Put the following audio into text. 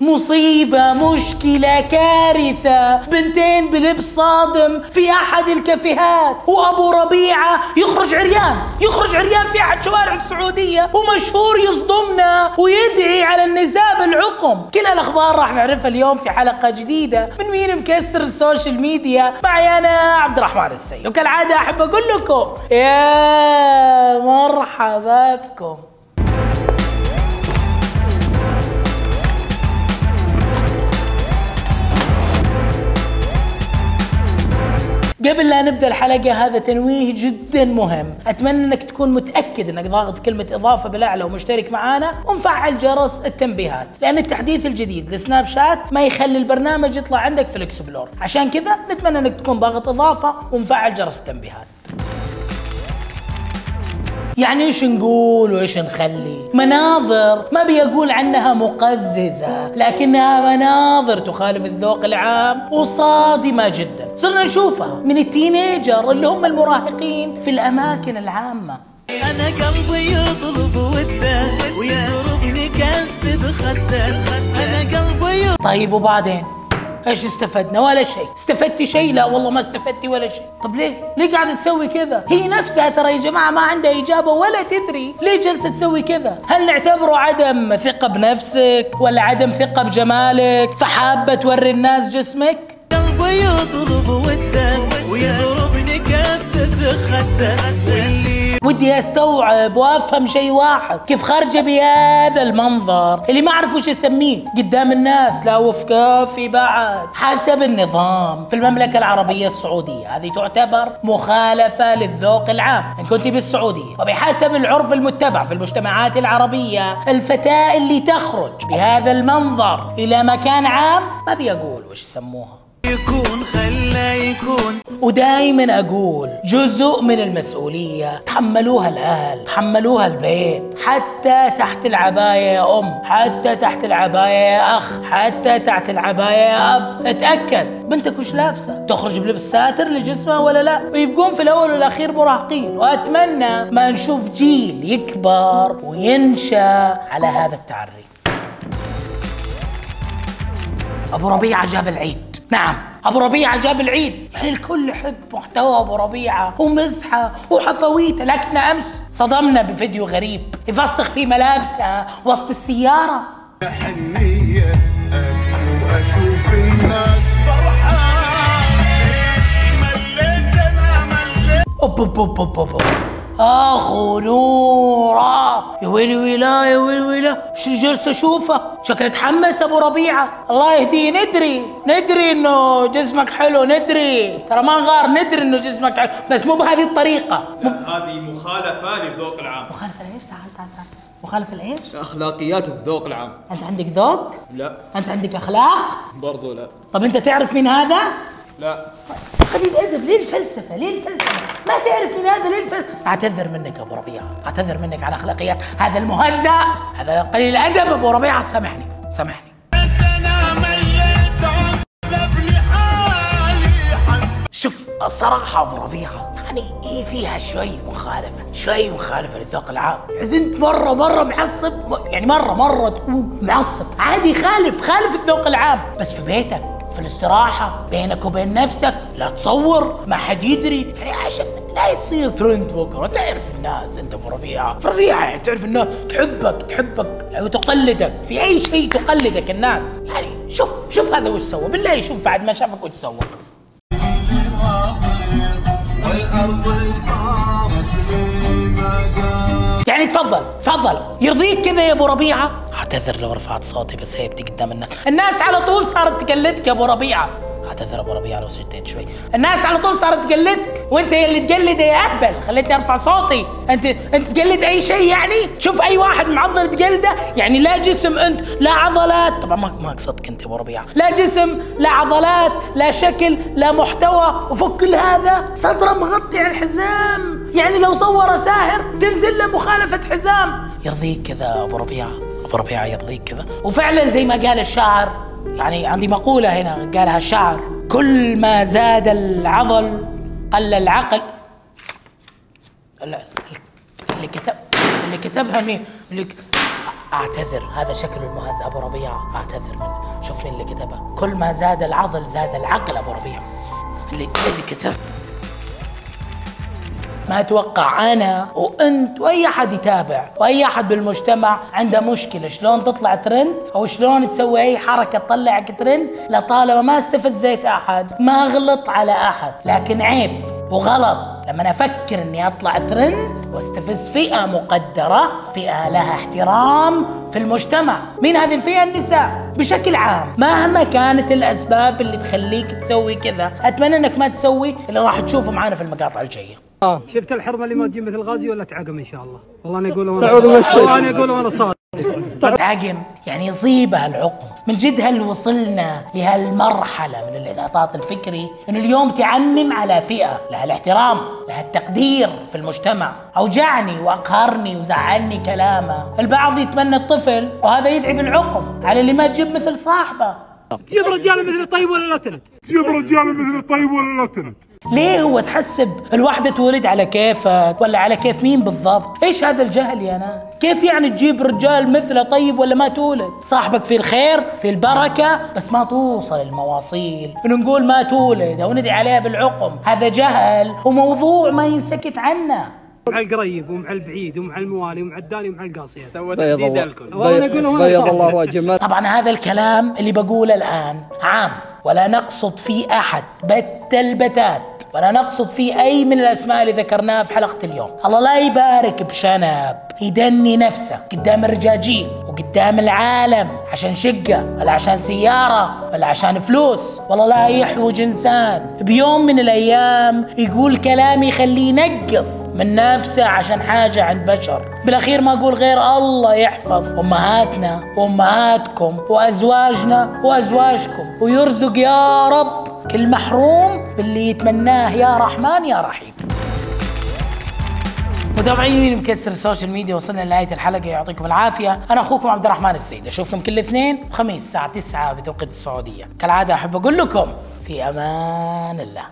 مصيبة مشكلة كارثة. بنتين بلبس صادم في أحد الكافيهات. وأبو ربيعة يخرج عريان يخرج عريان في أحد شوارع السعودية. ومشهور يصدمنا ويدعي على النساء بالعقم كل الأخبار راح نعرفها اليوم في حلقة جديدة من مين مكسر ال social media؟ معي أنا عبد الرحمن السيد. وكالعادة أحب أقول لكم يا مرحبا بكم. قبل لا نبدأ الحلقة هذا تنويه جدا مهم. أتمنى إنك تكون متأكد إنك ضاغط كلمة إضافة بالاعلى ومشترك معانا ومفعل جرس التنبيهات لأن التحديث الجديد لسناب شات ما يخلي البرنامج يطلع عندك في ال explore. عشان كذا نتمنى إنك تكون ضاغط إضافة ومفعل جرس التنبيهات. يعني إيش نقول وإيش نخلي؟ مناظر. ما بقول عنها مقززة لكنها مناظر تخالف الذوق العام وصادمة جدا. صرنا نشوفها من ال teenager اللي هم المراهقين في الأماكن العامة. أنا قلبي يطلب وده ويضربني كف بخده. أنا قلبي طيب وبعدين؟ إيش استفدنا؟ ولا شيء. استفدتي شيء؟ لا والله ما استفدتي ولا شيء. طب ليه؟ ليه قاعدة تسوي كذا؟ هي نفسها ترى يا جماعة ما عندها إجابة ولا تدري. ليه جالسه تسوي كذا؟ هل نعتبره عدم ثقة بنفسك ولا عدم ثقة بجمالك؟ فحابة توري الناس جسمك؟ قلبي يطلب وده ويضربني كف بخده واللي ودي استوعب وافهم شيء واحد. كيف خارجة بهذا المنظر؟ اللي ما أعرف وش اسميه قدام الناس لا وفي كافي بعد. حسب النظام. في المملكة العربية السعودية. هذه تعتبر مخالفة للذوق العام. إن كنت بالسعودية. وبحسب العرف المتبع في المجتمعات العربية الفتاة اللي تخرج بهذا المنظر إلى مكان عام ما بيقول وش يسموها. يكون خلا يكون ودائما أقول جزء من المسؤولية. تحملوها الأهل تحملوها البيت حتى تحت العباية يا أم حتى تحت العباية يا أخ حتى تحت العباية يا أب. اتأكد بنتك وش لابسة؟ تخرج بلبس ساتر لجسمها ولا لا؟ ويبقون في الأول والأخير مراهقين. وأتمنى ما نشوف جيل يكبر وينشأ على هذا التعري. أبو ربيعة جاب العيد. نعم. أبو ربيعة جاب العيد. يعني الكل يحب محتوى أبو ربيعة ومزحة وحفويته لكن أمس صدمنا بفيديو غريب يفسخ فيه ملابسه وسط السيارة. حنية أبكي وأشوف الناس. فرحان أوب أوب أوب أوب أوب. اخو نورة يا ويلي ويلا يا ويلي ويلا. شو جالس اشوفه شكله تحمس أبو ربيعة. الله يهديه. ندري. ندري إنه جسمك حلو. ندري. ترى ما نغار ندري إنه جسمك حلو. بس مو بهذه الطريقة. مو هذه مخالفة للذوق العام. مخالف لإيش؟ تعال تعال تعال. مخالف لإيش؟ اخلاقيات الذوق العام. أنت عندك ذوق؟ لا. أنت عندك أخلاق؟ برضو لا. طب أنت تعرف مين هذا؟ لا. قليل ادب ليه الفلسفة؟ ليه الفلسفة؟ ما تعرف من هذا ليه الفلسفة؟ أعتذر منك أبو ربيعه أعتذر منك على أخلاقيات هذا المهزأ. هذا قليل الأدب أبو ربيعه سامحني. سامحني. شوف الصراحة أبو ربيعة يعني إيه فيها شوي مخالفة؟ شوي مخالفة للذوق العام. إذا أنت مرة مرة معصب يعني مرة مرة تكون معصب. عادي خالف خالف الذوق العام. بس في بيتك في الاستراحة بينك وبين نفسك لا تصور ما حد يدري. يعني عشان لا يصير ترند بكرة تعرف الناس أنت أبو ربيعة أبو ربيعة يعني تعرف الناس تحبك تحبك وتقلدك في أي شيء تقلدك الناس. يعني شوف شوف هذا وش سوى. بالله شوف بعد ما شافك وش سوى. يعني تفضل تفضل. يرضيك كذا يا أبو ربيعة؟ اعتذر لو رفعت صوتي بس هيبتي قدام الناس. الناس على طول صارت تقلدك يا أبو ربيعة. اعتذر أبو ربيعة لو سجدت شوي. الناس على طول صارت تقلدك وأنت هي اللي تقلد يا اهبل خليتني أرفع صوتي. انت أنت تقلد أي شيء يعني؟ شوف أي واحد معضل تقلده. يعني لا جسم أنت لا عضلات. طبعا ما ما أقصدك أنت يا أبو ربيعة. لا جسم لا عضلات لا شكل لا محتوى. وفوق كل هذا. صدرة مغطي على الحزام. يعني لو صور ساهر تنزل له مخالفة حزام. يرضيك كذا أبو ربيعة. ابو ربيعة يرضيك كذا. وفعلا زي ما قال الشاعر يعني عندي مقولة هنا قالها الشاعر كل ما زاد العضل قل العقل. اللي كتب اللي كتبها مين؟ اللي. أعتذر هذا شكل المهز أبو ربيعة أعتذر منه. شوف مين اللي كتبها. كل ما زاد العضل زاد العقل أبو ربيعة. اللي اللي كتب ما أتوقع. أنا وأنت وأي أحد يتابع وأي أحد بالمجتمع عنده مشكلة. شلون تطلع ترند أو شلون تسوي أي حركة تطلعك ترند لطالما ما استفزيت أحد ما غلط على أحد. لكن عيب وغلط. لما أفكر إني أطلع ترند وأستفز فئة مقدرة فئة لها احترام في المجتمع. مين هذه الفئة؟ النساء. بشكل عام مهما كانت الأسباب اللي تخليك تسوي كذا أتمنى إنك ما تسوي اللي راح تشوفه معنا في المقاطع الجاية. شفت الحرمة اللي ما تجي مثل غازي ولا تعقم إن شاء الله؟ والله أنا أقول وأنا صادق. والله أنا أقول وأنا صادق. عقم يعني يصيبها العقم. من جد هل وصلنا لهالمرحلة من الانحطاط الفكري إنه اليوم تعمم على فئة لها الاحترام لها التقدير في المجتمع؟ أوجعني وأقهرني وزعلني كلامه. البعض يتمنى الطفل وهذا يدعي بالعقم على اللي ما تجيب مثل صاحبه. تجيب رجال مثل طيب ولا لا تلد جيب رجال مثل الطيب ولا لا تلد ليه هو تحسب الواحدة تولد على كيفك ولا على كيف مين بالضبط؟ إيش هذا الجهل يا ناس؟ كيف يعني تجيب رجال مثله طيب ولا ما تولد؟ صاحبك في الخير في البركة بس ما توصل المواصيل. نقول ما تولد أو ندعي عليها بالعقم. هذا جهل وموضوع ما ينسكت عنه. مع القريب ومع البعيد ومع الموالي ومع الداني ومع والله أنا أقول وأنا بيض. الله وجه طبعا هذا الكلام اللي بقوله الآن عام. ولا نقصد فيه أحد. بت البتات. ولا نقصد فيه أي من الأسماء اللي ذكرناها في حلقة اليوم. الله لا يبارك بشنب. يدني نفسه. قدام الرجاجيل وقدام العالم عشان شقة ولا عشان سيارة ولا عشان فلوس. والله لا يحوج إنسان. بيوم من الأيام يقول كلام يخليه ينقص من نفسه عشان حاجة عند بشر. بالأخير ما أقول غير الله يحفظ أمهاتنا وأمهاتكم وأزواجنا وأزواجكم. ويرزق يا رب كل محروم باللي يتمناه. يا رحمن يا رحيم. متابعيني مكسر السوشيال ميديا وصلنا لنهاية الحلقة يعطيكم العافية. أنا أخوكم عبد الرحمن السيد أشوفكم كل اثنين وخميس الساعة 9 بتوقيت السعودية. كالعادة أحب أقول لكم في أمان الله.